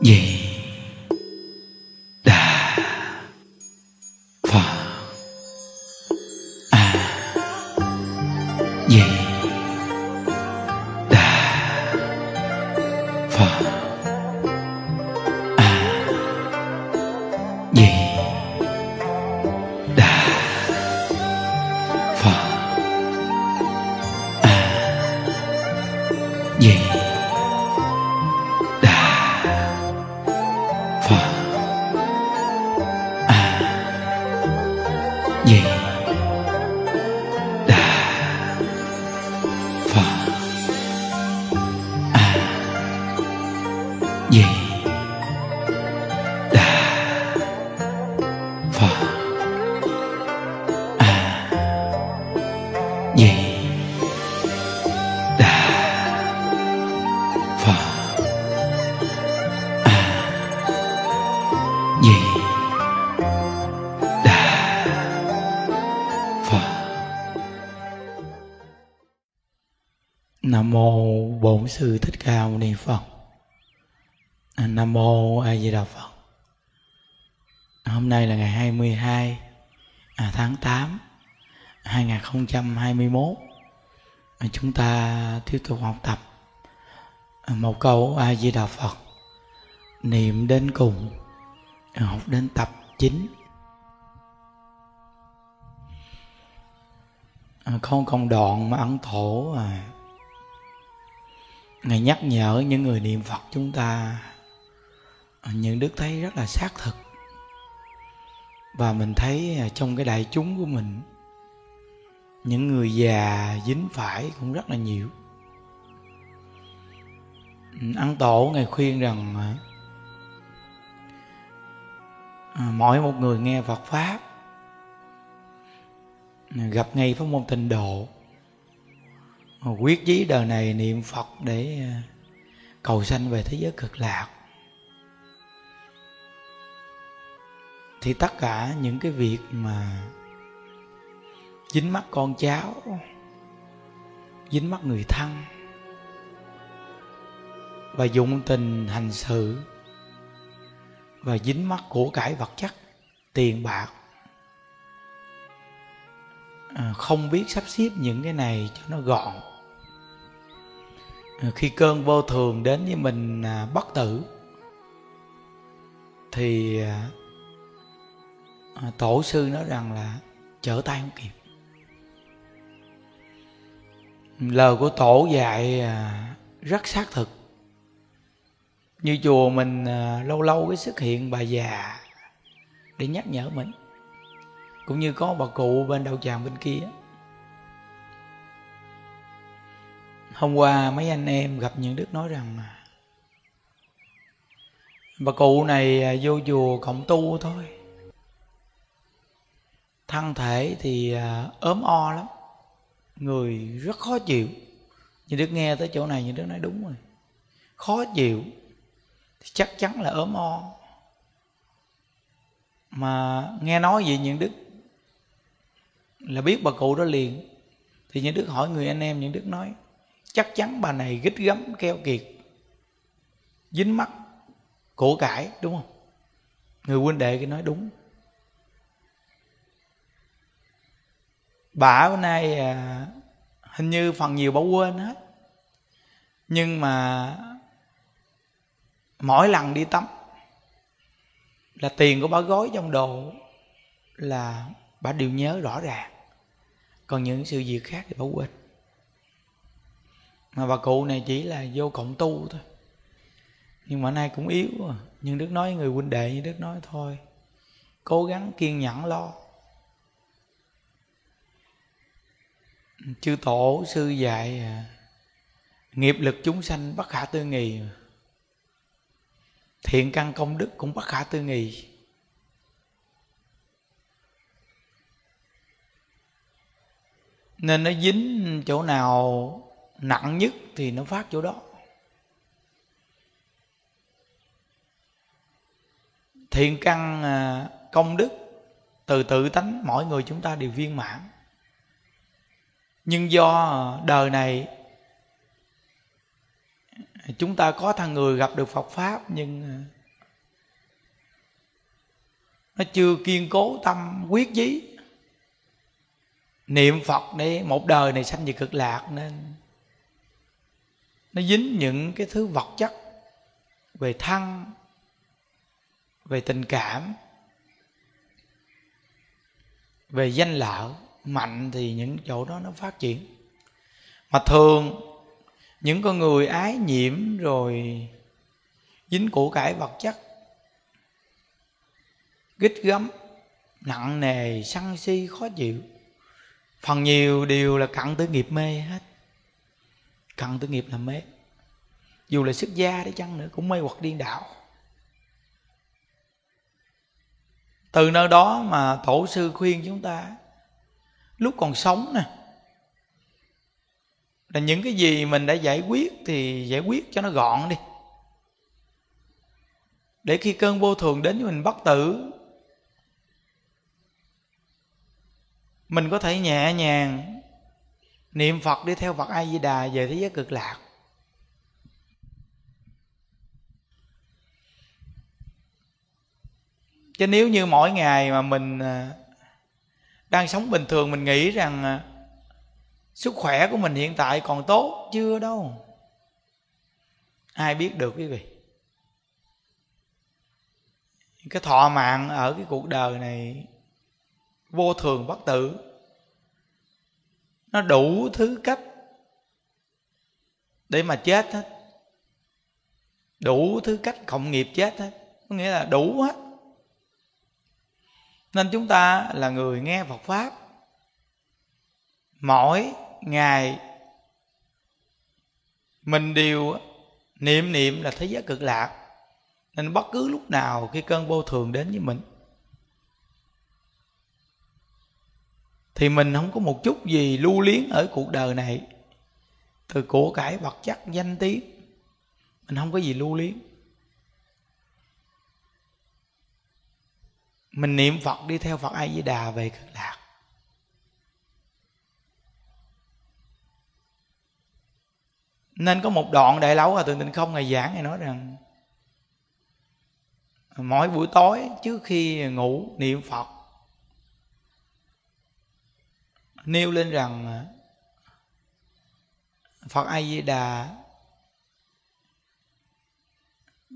di bổn sư thích ca mâu ni phật. Nam mô a di đà phật. Hôm nay là ngày 22 à, tháng 8 2021 à, chúng ta tiếp tục học tập à, một câu a di đà phật. Niệm đến cùng à, học đến tập 9 không còn đoạn mà ấn thổ à, ngài nhắc nhở những người niệm phật chúng ta. Những đức thấy rất là xác thực. Và mình thấy trong cái đại chúng của mình, những người già dính phải cũng rất là nhiều. Ăn tổ ngài khuyên rằng à, mỗi một người nghe phật pháp, gặp ngay pháp môn tịnh độ quyết chí đời này niệm phật để à, cầu sanh về thế giới cực lạc. Thì tất cả những cái việc mà dính mắt con cháu dính mắt người thân và dụng tình hành sự và dính mắt của cải vật chất tiền bạc à, không biết sắp xếp những cái này cho nó gọn khi cơn vô thường đến với mình à, bất tử, thì à, à, tổ sư nói rằng là trở tay không kịp. Lời của tổ dạy rất xác thực. Như chùa mình lâu lâu cái xuất hiện bà già để nhắc nhở mình. Cũng như có bà cụ bên đầu tràng bên kia. Hôm qua mấy anh em gặp những đức nói rằng bà cụ này à, vô chùa cộng tu thôi. Thân thể thì à, ốm o lắm, người rất khó chịu. Như đức nghe tới chỗ này, như đức nói đúng rồi. Khó chịu, thì chắc chắn là ốm o. Mà nghe nói gì những đức là biết bà cụ đó liền. Thì những đức hỏi người anh em, những đức nói chắc chắn bà này gích gấm keo kiệt dính mắt cổ cải đúng không? Người huynh đệ cái nói đúng. Bà hôm nay à, hình như phần nhiều bà quên hết. Nhưng mà mỗi lần đi tắm là tiền của bà gói trong đồ là bà đều nhớ rõ ràng. Còn những sự việc khác thì bà quên mà bà cụ này chỉ là vô cộng tu thôi. Nhưng mà nay cũng yếu à. nhưng đức nói với người huynh đệ như đức nói thôi. Cố gắng kiên nhẫn lo. Chư tổ sư dạy à, nghiệp lực chúng sanh bất khả tư nghì. Thiện căn công đức cũng bất khả tư nghì. Nên nó dính chỗ nào nặng nhất thì nó phát chỗ đó. Thiện căn à, công đức, từ tự tánh, mỗi người chúng ta đều viên mãn. Nhưng do đời này, chúng ta có thằng người gặp được phật pháp, nhưng à, nó chưa kiên cố tâm quyết chí niệm phật để một đời này sanh về cực lạc nên nó dính những cái thứ vật chất về thân, về tình cảm, về danh lợi. Mạnh thì những chỗ đó nó phát triển. Mà thường, những con người ái nhiễm rồi dính củ cải vật chất gích gấm nặng nề, sân si, khó chịu. Phần nhiều đều là cặn tới nghiệp mê hết cặn tới nghiệp là mê dù là xuất gia đấy chăng nữa cũng mê hoặc điên đạo từ nơi đó mà tổ sư khuyên chúng ta, lúc còn sống nè, là những cái gì mình đã giải quyết thì giải quyết cho nó gọn đi. Để khi cơn vô thường đến với mình bất tử, mình có thể nhẹ nhàng niệm phật đi theo phật a di đà về thế giới cực lạc. Chứ nếu như mỗi ngày mà mình à, đang sống bình thường, mình nghĩ rằng à, sức khỏe của mình hiện tại còn tốt, chưa đâu. Ai biết được quý vị? Cái thọ mạng ở cái cuộc đời này vô thường bất tử nó đủ thứ cách để mà chết hết. Đủ thứ cách cộng nghiệp chết hết. Có nghĩa là đủ hết. Nên chúng ta là người nghe phật pháp. Mỗi ngày mình đều niệm niệm là thế giới cực lạc. Nên bất cứ lúc nào khi cơn vô thường đến với mình thì mình không có một chút gì lưu luyến ở cuộc đời này. Từ của cải vật chất, danh tiếng. Mình không có gì lưu luyến. Mình niệm phật đi theo phật a di đà về cực lạc. Nên có một đoạn đại lão hòa thượng tịnh không ngày giảng ngày nói rằng, mỗi buổi tối trước khi ngủ niệm phật nêu lên rằng à, phật a di đà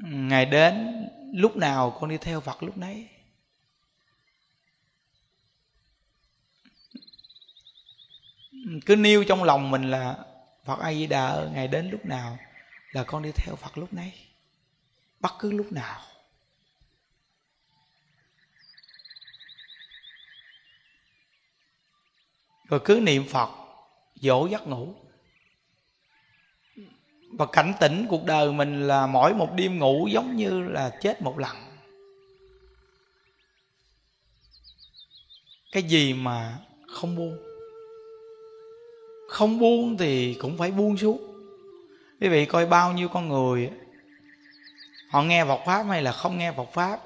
ngày đến lúc nào con đi theo phật lúc nấy. Cứ nêu trong lòng mình là phật a di đà ngày đến lúc nào là con đi theo phật lúc nấy, bất cứ lúc nào. Rồi cứ niệm phật, dỗ giấc ngủ. Và cảnh tỉnh cuộc đời mình là mỗi một đêm ngủ giống như là chết một lần. Cái gì mà không buông? Không buông thì cũng phải buông xuống. Quý vị coi bao nhiêu con người họ nghe Phật pháp hay là không nghe Phật pháp,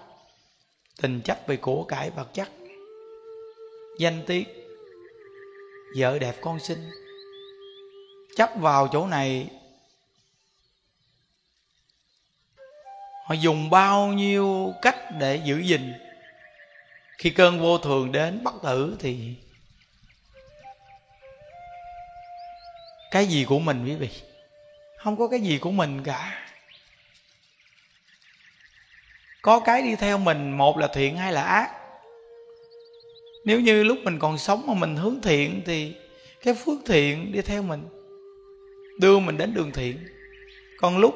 tình chấp về của cải vật chất, danh tiếng vợ đẹp con xinh. Chấp vào chỗ này. Họ dùng bao nhiêu cách để giữ gìn. Khi cơn vô thường đến, bất tử thì cái gì của mình quý vị? Không có cái gì của mình cả. Có cái đi theo mình, một là thiện hay là ác nếu như lúc mình còn sống mà mình hướng thiện thì cái phước thiện đi theo mình, đưa mình đến đường thiện. Còn lúc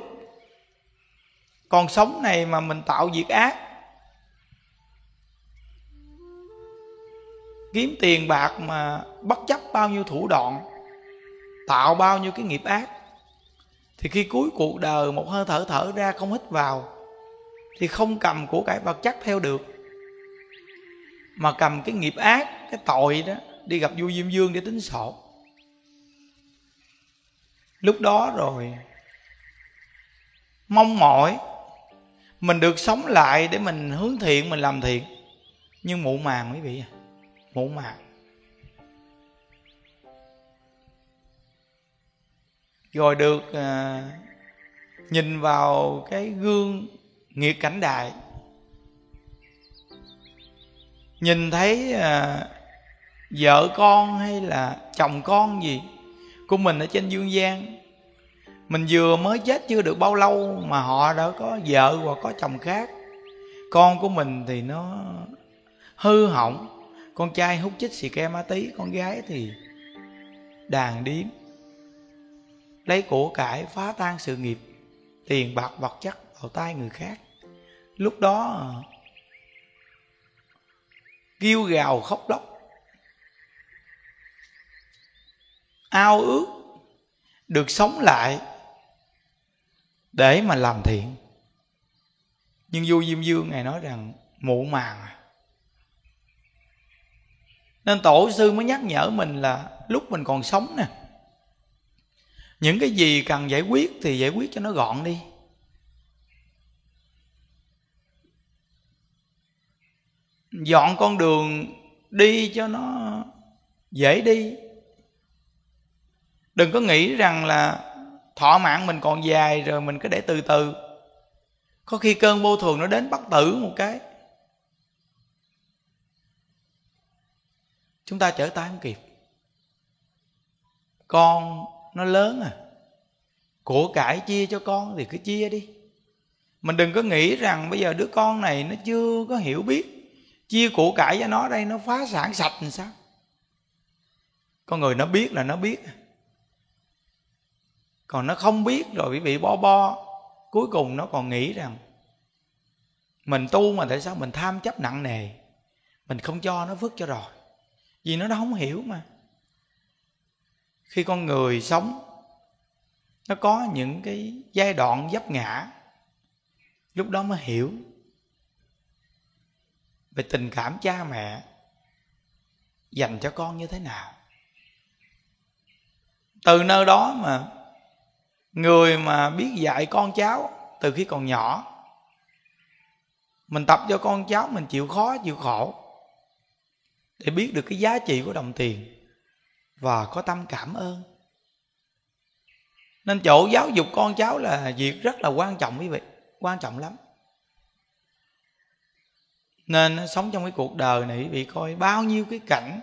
còn sống này mà mình tạo việc ác, kiếm tiền bạc mà bất chấp bao nhiêu thủ đoạn, tạo bao nhiêu cái nghiệp ác, thì khi cuối cuộc đời một hơi thở thở ra không hít vào, thì không cầm của cải vật chất theo được mà cầm cái nghiệp ác cái tội đó đi gặp vua diêm dương để tính sổ. Lúc đó rồi mong mỏi mình được sống lại để mình hướng thiện mình làm thiện. Nhưng mụ màng quý vị à màng. Rồi được à, nhìn vào cái gương nghiệt cảnh đại nhìn thấy à, vợ con hay là chồng con gì của mình ở trên dương gian mình vừa mới chết chưa được bao lâu mà họ đã có vợ hoặc có chồng khác. Con của mình thì nó hư hỏng. Con trai hút chích xì ke ma tí con gái thì đàn điếm. Lấy của cải phá tan sự nghiệp tiền bạc vật chất vào tay người khác. Lúc đó kêu gào khóc lóc. Ao ước được sống lại để mà làm thiện. Nhưng vua diêm dương ngài nói rằng, mụ màng nên tổ sư mới nhắc nhở mình là lúc mình còn sống nè, những cái gì cần giải quyết thì giải quyết cho nó gọn đi. Dọn con đường đi cho nó dễ đi. Đừng có nghĩ rằng là thọ mạng mình còn dài rồi mình cứ để từ từ. Có khi cơn vô thường nó đến bắt tử một cái. Chúng ta trở tay không kịp. Con nó lớn à. Của cải chia cho con thì cứ chia đi. Mình đừng có nghĩ rằng bây giờ đứa con này nó chưa có hiểu biết chia của cải cho nó đây, nó phá sản sạch làm sao? Con người nó biết là nó biết. Còn nó không biết rồi bị bị bo bo, cuối cùng nó còn nghĩ rằng, mình tu mà tại sao mình tham chấp nặng nề? Mình không cho nó phước cho rồi. Vì nó nó không hiểu mà. Khi con người sống, nó có những cái giai đoạn dấp ngã, lúc đó mới hiểu về tình cảm cha mẹ, dành cho con như thế nào? Từ nơi đó mà người mà biết dạy con cháu từ khi còn nhỏ, mình tập cho con cháu mình chịu khó, chịu khổ để biết được cái giá trị của đồng tiền và có tâm cảm ơn. Nên chỗ giáo dục con cháu là việc rất là quan trọng quý vị, quan trọng lắm nên sống trong cái cuộc đời này bị coi bao nhiêu cái cảnh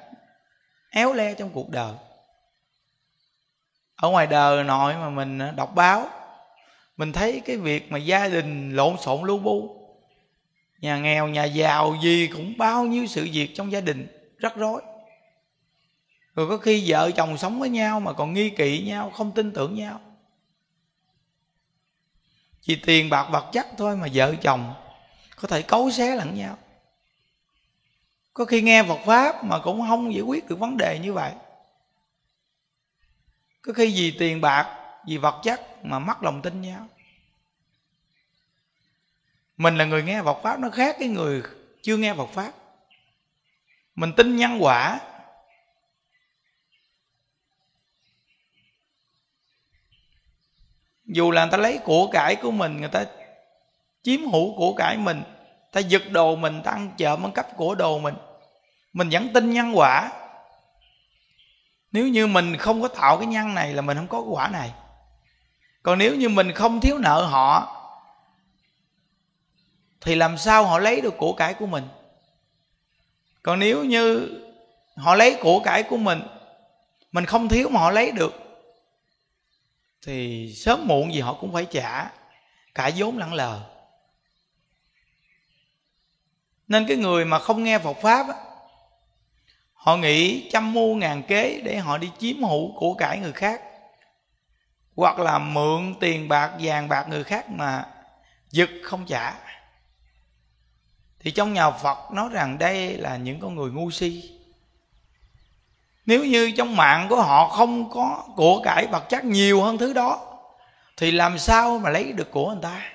éo le trong cuộc đời. Ở ngoài đời nội mà mình à, đọc báo, mình thấy cái việc mà gia đình lộn xộn lu bu, nhà nghèo, nhà giàu gì cũng bao nhiêu sự việc trong gia đình, rắc rối. Rồi có khi vợ chồng sống với nhau mà còn nghi kỵ nhau, không tin tưởng nhau. Chỉ tiền bạc vật chất thôi mà vợ chồng có thể cấu xé lẫn nhau có khi nghe Phật pháp mà cũng không giải quyết được vấn đề như vậy. Có khi vì tiền bạc, vì vật chất mà mất lòng tin nhau. Mình là người nghe Phật pháp, nó khác cái người chưa nghe Phật pháp. Mình tin nhân quả. Dù là người ta lấy của cải của mình, người ta chiếm hữu của cải mình ta giật đồ mình, ta ăn chợ ăn cắp của đồ mình mình vẫn tin nhân quả. Nếu như mình không có tạo cái nhân này là mình không có quả này. Còn nếu như mình không thiếu nợ họ thì làm sao họ lấy được của cải của mình? Còn nếu như họ lấy của cải của mình mình không thiếu mà họ lấy được thì sớm muộn gì họ cũng phải trả cả vốn lẫn lờ. Nên cái người mà không nghe Phật pháp á, họ nghĩ trăm mưu ngàn kế để họ đi chiếm hữu của cải người khác, hoặc là mượn tiền bạc, vàng bạc người khác mà giật không trả. Thì trong nhà phật nói rằng đây là những con người ngu si. Nếu như trong mạng của họ không có của cải vật chất nhiều hơn thứ đó, thì làm sao mà lấy được của người ta?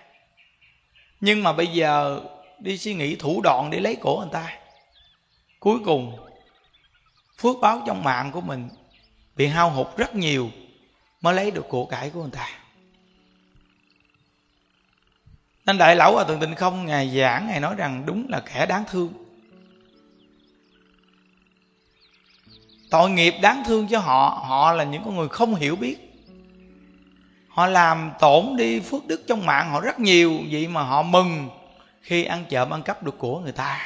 Nhưng mà bây giờ đi suy nghĩ thủ đoạn để lấy của người ta, cuối cùng phước báo trong mạng của mình bị hao hụt rất nhiều mới lấy được của cải của người ta. Nên đại lão ở thượng tịnh không ngài giảng, ngài nói rằng đúng là kẻ đáng thương. Tội nghiệp đáng thương cho họ họ là những con người không hiểu biết. Họ làm tổn đi phước đức trong mạng họ rất nhiều, vậy mà họ mừng khi ăn trộm ăn cắp được của người ta.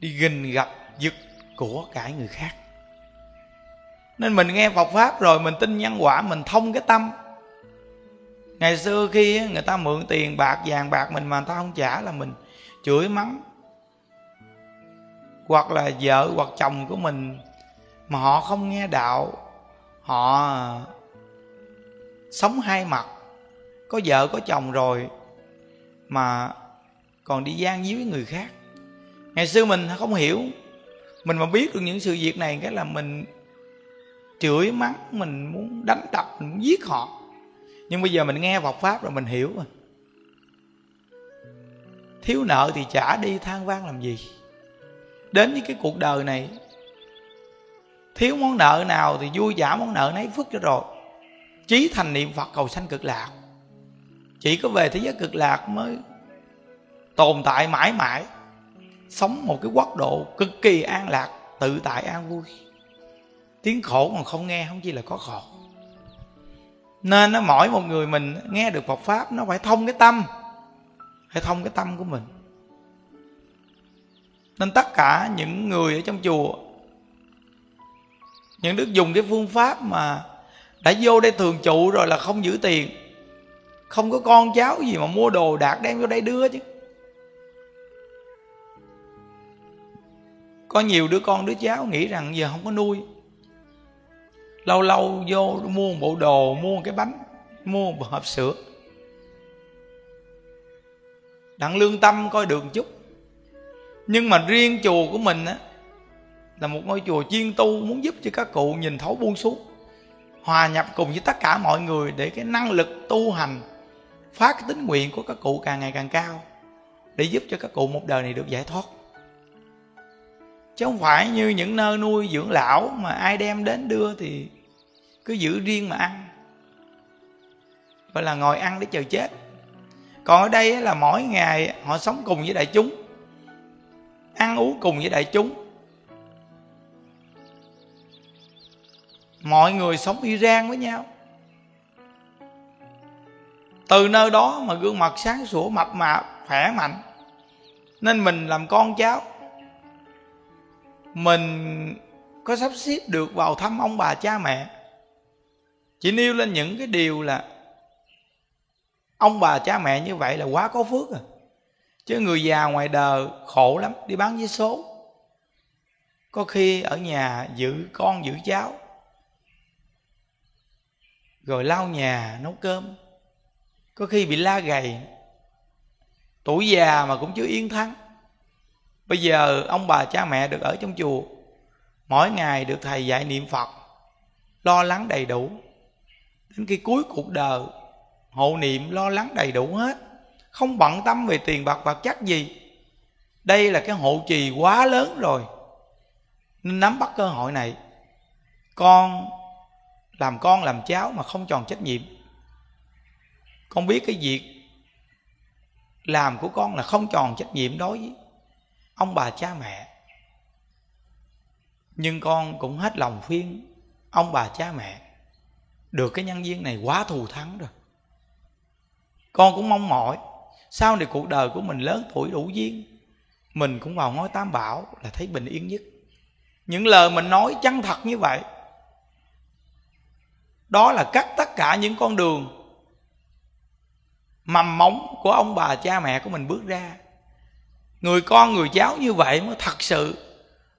Đi gìn gặp, giật của cải người khác. Nên mình nghe Phật pháp rồi, mình tin nhân quả, mình thông cái tâm. Ngày xưa khi người ta mượn tiền bạc, vàng bạc mình mà người ta không trả là mình chửi mắng. Hoặc là vợ hoặc chồng của mình mà họ không nghe đạo, họ sống hai mặt. Có vợ, có chồng rồi mà còn đi gian díu với người khác. Ngày xưa mình không hiểu mình mà biết được những sự việc này, cái là mình chửi mắng, mình muốn đánh đập, mình muốn giết họ. Nhưng bây giờ mình nghe Phật pháp rồi mình hiểu rồi. Thiếu nợ thì trả đi than vang làm gì. Đến với cái cuộc đời này, thiếu món nợ nào thì vui giả món nợ nấy phước cho rồi. Chí thành niệm phật cầu sanh cực lạc. Chỉ có về thế giới cực lạc mới tồn tại mãi mãi sống một cái quốc độ cực kỳ an lạc, tự tại an vui. Tiếng khổ còn không nghe, không chỉ là có khổ. Nên nó mỗi một người mình nghe được Phật pháp, nó phải thông cái tâm, phải thông cái tâm của mình. Nên tất cả những người ở trong chùa, những đức dùng cái phương pháp mà đã vô đây thường trụ rồi là không giữ tiền, không có con cháu gì mà mua đồ đạc đem vô đây đưa chứ. Có nhiều đứa con đứa cháu nghĩ rằng giờ không có nuôi. Lâu lâu vô mua một bộ đồ, mua một cái bánh, mua một hộp sữa. Đặng lương tâm coi được chút. Nhưng mà riêng chùa của mình á, là một ngôi chùa chuyên tu muốn giúp cho các cụ nhìn thấu buông xuống, hòa nhập cùng với tất cả mọi người để cái năng lực tu hành, phát tính nguyện của các cụ càng ngày càng cao, để giúp cho các cụ một đời này được giải thoát chứ không phải như những nơi nuôi dưỡng lão mà ai đem đến đưa thì cứ giữ riêng mà ăn. Gọi là ngồi ăn để chờ chết. Còn ở đây là mỗi ngày họ sống cùng với đại chúng, ăn uống cùng với đại chúng. Mọi người sống y rang với nhau. Từ nơi đó mà gương mặt sáng sủa mập mạp, khỏe mạnh. Nên mình làm con cháu mình có sắp xếp được vào thăm ông bà cha mẹ. Chỉ nêu lên những cái điều là ông bà cha mẹ như vậy là quá có phước rồi chứ người già ngoài đời khổ lắm, đi bán vé số. Có khi ở nhà giữ con, giữ cháu. Rồi lau nhà, nấu cơm. Có khi bị la gầy. Tuổi già mà cũng chưa yên thắng bây giờ ông bà cha mẹ được ở trong chùa. Mỗi ngày được thầy dạy niệm phật, lo lắng đầy đủ. Đến khi cuối cuộc đời, hộ niệm lo lắng đầy đủ hết, không bận tâm về tiền bạc vật chất gì. Đây là cái hộ trì quá lớn rồi. Nên nắm bắt cơ hội này. Con làm con làm cháu mà không tròn trách nhiệm. Con biết cái việc làm của con là không tròn trách nhiệm đối với ông bà cha mẹ. Nhưng con cũng hết lòng khuyên ông bà cha mẹ, được cái nhân viên này quá thù thắng rồi. Con cũng mong mỏi, sau này cuộc đời của mình lớn tuổi đủ duyên, mình cũng vào ngôi tam bảo là thấy bình yên nhất. Những lời mình nói chân thật như vậy, đó là cắt tất cả những con đường mầm móng của ông bà cha mẹ của mình bước ra người con, người cháu như vậy mới thật sự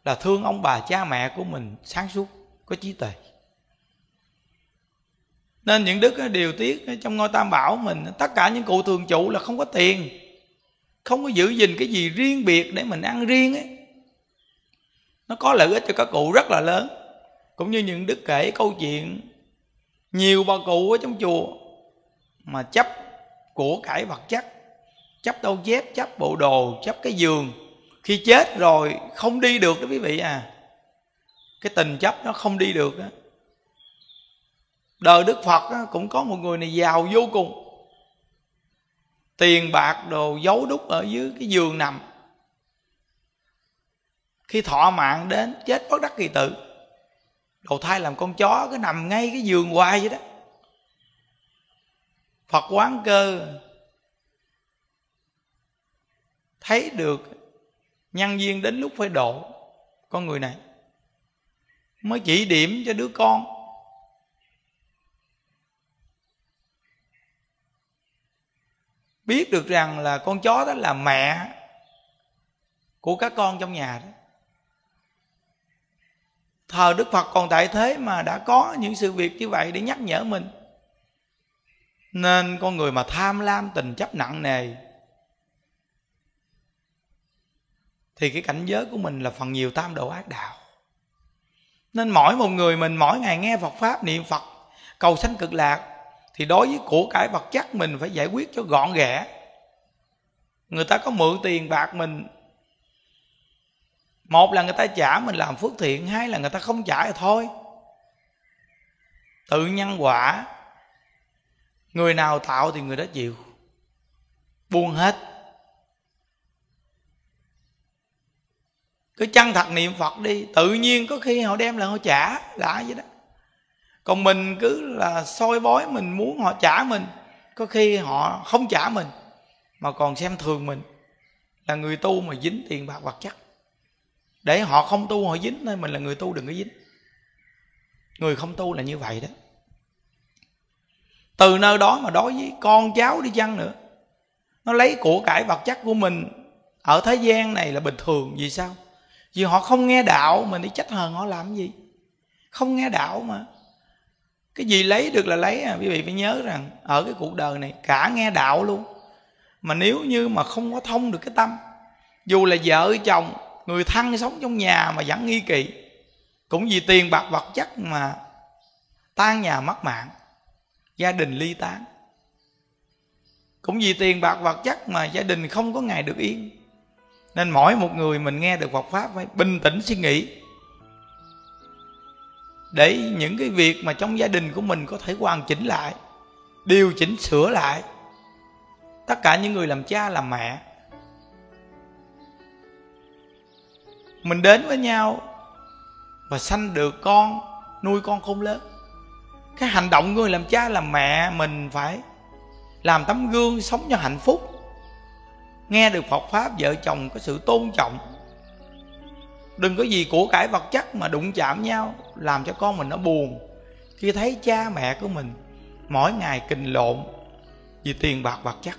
là thương ông bà cha mẹ của mình sáng suốt, có trí tuệ. Nên những đức ờ, điều tiết ờ, trong ngôi tam bảo mình ờ, tất cả những cụ thường trụ là không có tiền, không có giữ gìn cái gì riêng biệt để mình ăn riêng ấy. Nó có lợi ích cho các cụ rất là lớn. Cũng như những đức kể câu chuyện, nhiều bà cụ ở trong chùa mà chấp của cải vật chất chấp đâu dép chấp bộ đồ chấp cái giường. Khi chết rồi không đi được đó quý vị à. Cái tình chấp nó không đi được á. Đời đức phật đó, cũng có một người này giàu vô cùng. Tiền bạc đồ giấu đúc ở dưới cái giường nằm. Khi thọ mạng đến chết bất đắc kỳ tử. Đầu thai làm con chó cứ nằm ngay cái giường hoài vậy đó. Phật quán cơ thấy được nhân duyên đến lúc phải độ con người này. Mới chỉ điểm cho đứa con. Biết được rằng là con chó đó là mẹ của các con trong nhà đó. Thờ đức phật còn tại thế mà đã có những sự việc như vậy để nhắc nhở mình. Nên con người mà tham lam tình chấp nặng nề thì cái cảnh giới của mình là phần nhiều tam độ ác đạo. Nên mỗi một người mình, mỗi ngày nghe phật pháp, niệm phật, cầu sanh cực lạc, thì đối với của cải vật chất mình phải giải quyết cho gọn ghẽ. Người ta có mượn tiền bạc mình. Một là người ta trả mình làm phước thiện, hai là người ta không trả thì thôi. Tự nhân quả. Người nào tạo thì người đó chịu. Buông hết. Cứ chân thật niệm phật đi, tự nhiên có khi họ đem lại họ trả lạ vậy đó. Còn mình cứ là soi bói mình muốn họ trả mình, có khi họ không trả mình, mà còn xem thường mình. Là người tu mà dính tiền bạc vật chất. Để họ không tu họ dính thôi mình là người tu đừng có dính. Người không tu là như vậy đó. Từ nơi đó mà đối với con cháu đi chăng nữa, nó lấy của cải vật chất của mình ở thế gian này là bình thường, vì sao? Vì họ không nghe đạo mình đi trách hờn họ làm gì? Không nghe đạo mà. Cái gì lấy được là lấy à. Quý vị phải nhớ rằng, ở cái cuộc đời này, cả nghe đạo luôn. Mà nếu như mà không có thông được cái tâm, dù là vợ, chồng, người thân sống trong nhà mà vẫn nghi kỵ, cũng vì tiền bạc vật chất mà tan nhà mất mạng, gia đình ly tán. Cũng vì tiền bạc vật chất mà gia đình không có ngày được yên nên mỗi một người mình nghe được Phật pháp phải bình tĩnh suy nghĩ. Để những cái việc mà trong gia đình của mình có thể hoàn chỉnh lại, điều chỉnh sửa lại. Tất cả những người làm cha, làm mẹ. Mình đến với nhau và sanh được con, nuôi con không lớn. Cái hành động người làm cha, làm mẹ mình phải làm tấm gương sống cho hạnh phúc nghe được Phật pháp vợ chồng có sự tôn trọng. Đừng có gì của cải vật chất mà đụng chạm nhau làm cho con mình nó buồn. Khi thấy cha mẹ của mình mỗi ngày kình lộn vì tiền bạc vật chất.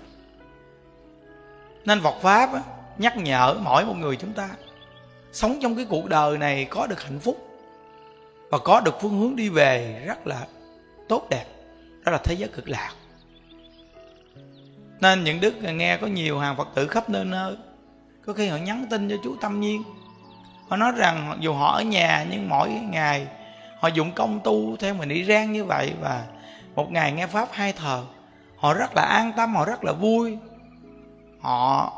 Nên Phật pháp á, nhắc nhở mỗi một người chúng ta sống trong cái cuộc đời này có được hạnh phúc và có được phương hướng đi về rất là tốt đẹp đó là thế giới cực lạc nên những đức nghe có nhiều hàng phật tử khắp nơi nơi. Có khi họ nhắn tin cho chú tâm nhiên. Họ nói rằng dù họ ở nhà, nhưng mỗi ngày họ dụng công tu theo mình đi rang như vậy. Và một ngày nghe pháp hai thờ, họ rất là an tâm, họ rất là vui. Họ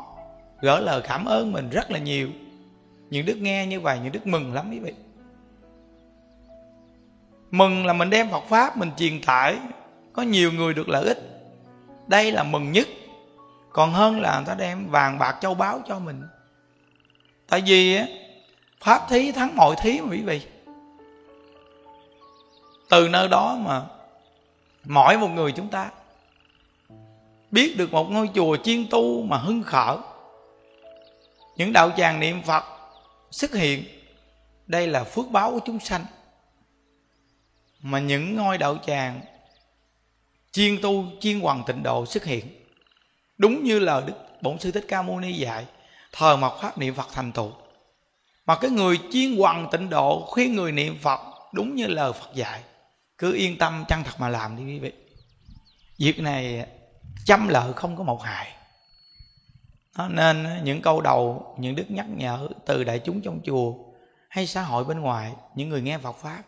gỡ lời cảm ơn mình rất là nhiều. Những đức nghe như vậy, những đức mừng lắm quý vị. Mừng là mình đem phật pháp mình truyền tải. Có nhiều người được lợi ích đây là mừng nhất. Còn hơn là người ta đem vàng bạc châu báu cho mình. Tại vì pháp thí thắng mọi thí mà quý vị. Từ nơi đó mà mỗi một người chúng ta biết được một ngôi chùa chiên tu mà hưng khởi. Những đạo tràng niệm phật xuất hiện, đây là phước báo của chúng sanh. Mà những ngôi đạo tràng chiên tu, chiên hoàng tịnh độ xuất hiện. Đúng như lời đức bổn sư thích ca mâu ni dạy, thời mật pháp niệm phật thành tựu. Mà cái người chuyên hoàng tịnh độ khuyên người niệm phật đúng như lời phật dạy, cứ yên tâm chân thật mà làm đi quý vị. Việc này trăm lợi không có một hại. Nên những câu đầu, những đức nhắc nhở từ đại chúng trong chùa hay xã hội bên ngoài, những người nghe Phật pháp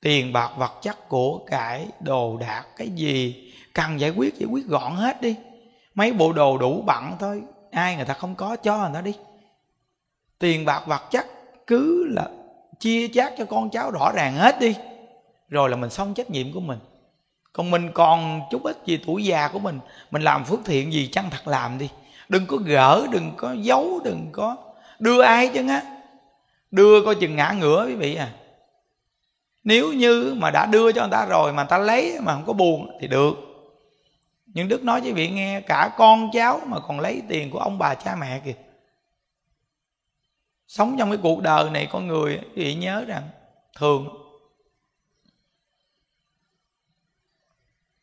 tiền bạc vật chất của cải đồ đạc, cái gì? Cần giải quyết giải quyết gọn hết đi. Mấy bộ đồ đủ bận thôi, ai người ta không có cho người ta đi. Tiền bạc vật chất cứ là chia chác cho con cháu rõ ràng hết đi. Rồi là mình xong trách nhiệm của mình. Còn mình còn chút ít gì tuổi già của mình mình làm phước thiện gì chăng thật làm đi. Đừng có gỡ, đừng có giấu, đừng có đưa ai chứ á. Đưa coi chừng ngã ngửa quý vị à nếu như mà đã đưa cho người ta rồi mà người ta lấy mà không có buồn thì được. Nhưng đức nói với vị nghe, cả con cháu mà còn lấy tiền của ông bà cha mẹ kìa. Sống trong cái cuộc đời này con người vị nhớ rằng thường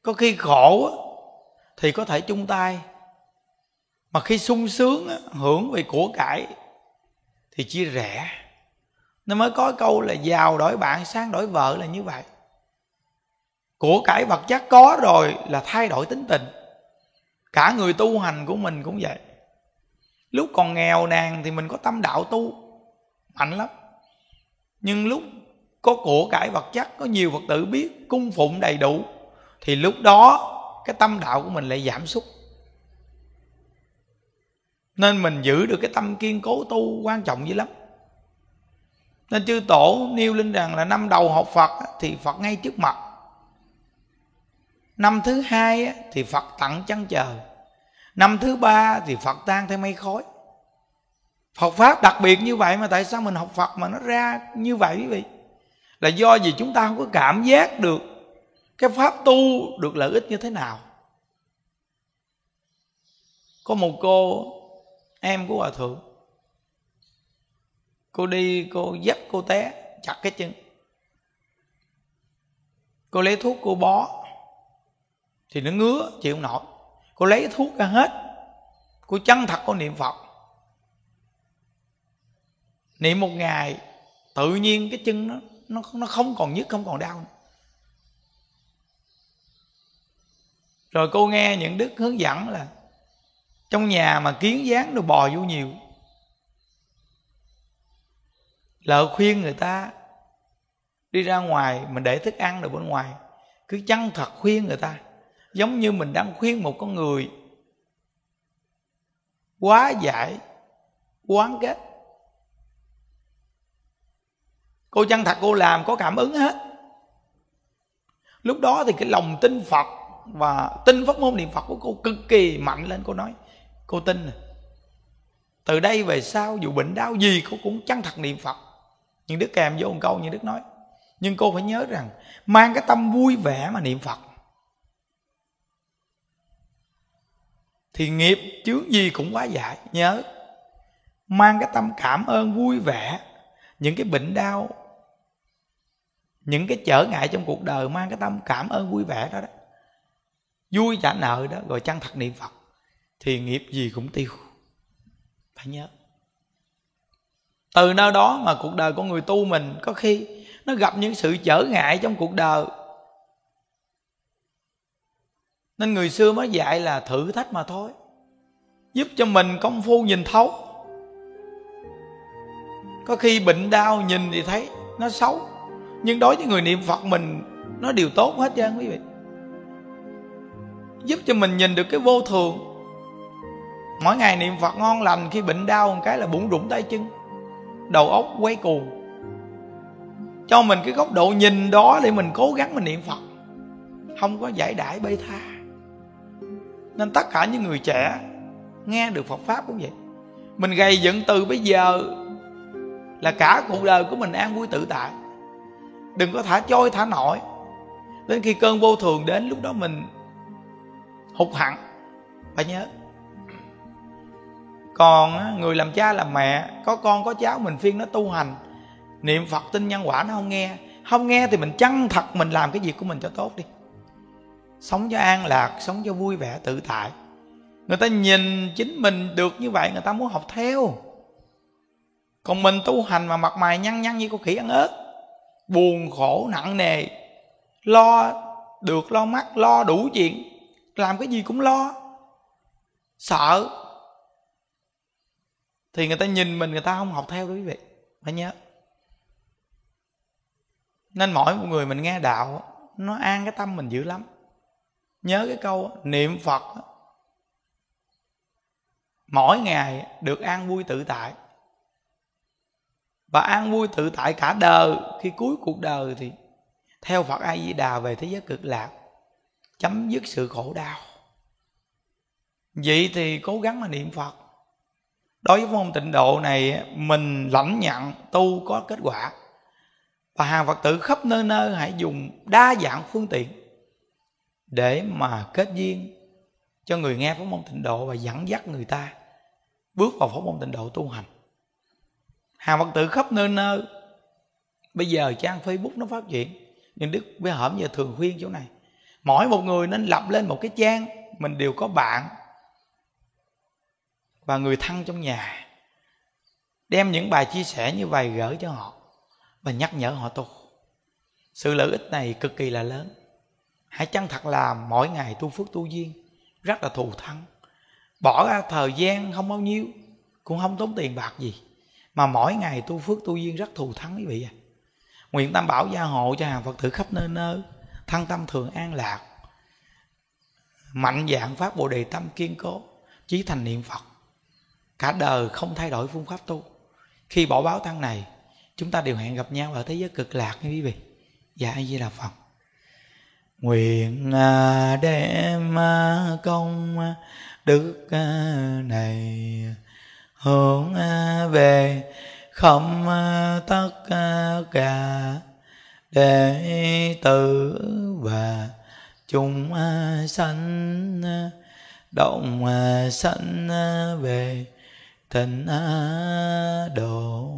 có khi khổ thì có thể chung tay. Mà khi sung sướng hưởng về của cải thì chia rẽ nó mới có câu là giàu đổi bạn, sang đổi vợ là như vậy. Của cải vật chất có rồi là thay đổi tính tình. Cả người tu hành của mình cũng vậy. Lúc còn nghèo nàn thì mình có tâm đạo tu, mạnh lắm. Nhưng lúc có của cải vật chất, có nhiều phật tử biết cung phụng đầy đủ, thì lúc đó cái tâm đạo của mình lại giảm sút. Nên mình giữ được cái tâm kiên cố tu quan trọng dữ lắm nên chư tổ nêu lên rằng là năm đầu học phật thì phật ngay trước mặt. Năm thứ hai thì phật tặng chân trời năm thứ ba thì phật tan theo mây khói. Phật pháp đặc biệt như vậy mà tại sao mình học Phật mà nó ra như vậy quý vị? Là do gì chúng ta không có cảm giác được cái pháp tu được lợi ích như thế nào. Có một cô em của hòa thượng cô đi, cô dắt cô té, chặt cái chân. Cô lấy thuốc cô bó. Thì nó ngứa, chịu không nổi. Cô lấy thuốc ra hết. Cô chân thật cô niệm phật. Niệm một ngày, tự nhiên cái chân nó nó nó không còn nhức, không còn đau nữa. rồi cô nghe những đức hướng dẫn là trong nhà mà kiến dáng được bò vô nhiều lỡ khuyên người ta đi ra ngoài, mình để thức ăn ở bên ngoài, cứ chăng thật khuyên người ta. Giống như mình đang khuyên một con người quá giải, quán kết cô chân thật cô làm, có cảm ứng hết. Lúc đó thì cái lòng tin phật và tin pháp môn niệm phật của cô cực kỳ mạnh lên, cô nói, cô tin à, từ đây về sau dù bệnh đau gì cô cũng chân thật niệm phật nhưng đức kèm vô một câu như đức nói. Nhưng cô phải nhớ rằng, mang cái tâm vui vẻ mà niệm phật. Thì nghiệp chướng gì cũng quá giải, nhớ. Mang cái tâm cảm ơn vui vẻ, những cái bệnh đau, những cái trở ngại trong cuộc đời, mang cái tâm cảm ơn vui vẻ đó đó. Vui trả nợ đó, rồi chân thật niệm phật, thì nghiệp gì cũng tiêu. Phải nhớ từ nơi đó mà cuộc đời của người tu mình có khi nó gặp những sự trở ngại trong cuộc đời. Nên người xưa mới dạy là thử thách mà thôi, giúp cho mình công phu nhìn thấu. Có khi bệnh đau nhìn thì thấy nó xấu, nhưng đối với người niệm phật mình, nó đều tốt hết trơn quý vị. Giúp cho mình nhìn được cái vô thường. Mỗi ngày niệm phật ngon lành, khi bệnh đau một cái là bụng rụng tay chân đầu óc quay cuồng. Cho mình cái góc độ nhìn đó để mình cố gắng mình niệm phật. Không có giải đãi bê tha. Nên tất cả những người trẻ nghe được phật pháp cũng vậy. Mình gầy dựng từ bây giờ là cả cuộc đời của mình an vui tự tại. Đừng có thả trôi thả nổi. Đến khi cơn vô thường đến, lúc đó mình hụt hẳn. Phải nhớ còn người làm cha làm mẹ, có con có cháu, mình phiên nó tu hành. Niệm phật tin nhân quả nó không nghe. Không nghe thì mình chân thật mình làm cái việc của mình cho tốt đi. Sống cho an lạc, sống cho vui vẻ, tự tại. Người ta nhìn chính mình được như vậy, người ta muốn học theo. Còn mình tu hành mà mặt mày nhăn nhăn như con khỉ ăn ớt buồn khổ nặng nề, lo được, lo mắt lo đủ chuyện, làm cái gì cũng lo. Sợ thì người ta nhìn mình, người ta không học theo đó quý vị. Phải nhớ. Nên mỗi một người mình nghe đạo, nó an cái tâm mình dữ lắm. Nhớ cái câu, niệm phật mỗi ngày được an vui tự tại. Và an vui tự tại cả đời, khi cuối cuộc đời thì theo Phật A Di Đà về thế giới cực lạc, chấm dứt sự khổ đau. Vậy thì cố gắng mà niệm Phật đối với môn tịnh độ này, mình lãnh nhận tu có kết quả. Và hàng Phật tử khắp nơi nơi hãy dùng đa dạng phương tiện để mà kết duyên cho người nghe pháp môn tịnh độ và dẫn dắt người ta bước vào pháp môn tịnh độ tu hành. Hàng phật tử khắp nơi nơi, bây giờ trang facebook nó phát triển, nhưng đức bây hởm giờ thường khuyên chỗ này. Mỗi một người nên lập lên một cái trang, mình đều có bạn và người thân trong nhà, đem những bài chia sẻ như vậy gửi cho họ và nhắc nhở họ tu. Sự lợi ích này cực kỳ là lớn. Hãy chân thật làm mỗi ngày tu phước tu duyên rất là thù thắng. Bỏ ra thời gian không bao nhiêu, cũng không tốn tiền bạc gì, mà mỗi ngày tu phước tu duyên rất thù thắng quý vị à nguyện tam bảo gia hộ cho hàng phật tử khắp nơi nơi, thân tâm thường an lạc. Mạnh dạng phát bộ đề tâm kiên cố, chí thành niệm phật cả đời không thay đổi phương pháp tu. Khi bỏ báo thân này chúng ta đều hẹn gặp nhau ở thế giới cực lạc nha quý vị. Dạ a di đà phật. Nguyện à, đem à, công à, đức à, này hướng về không tất cả đệ tử và chúng sanh động sanh về thịnh độ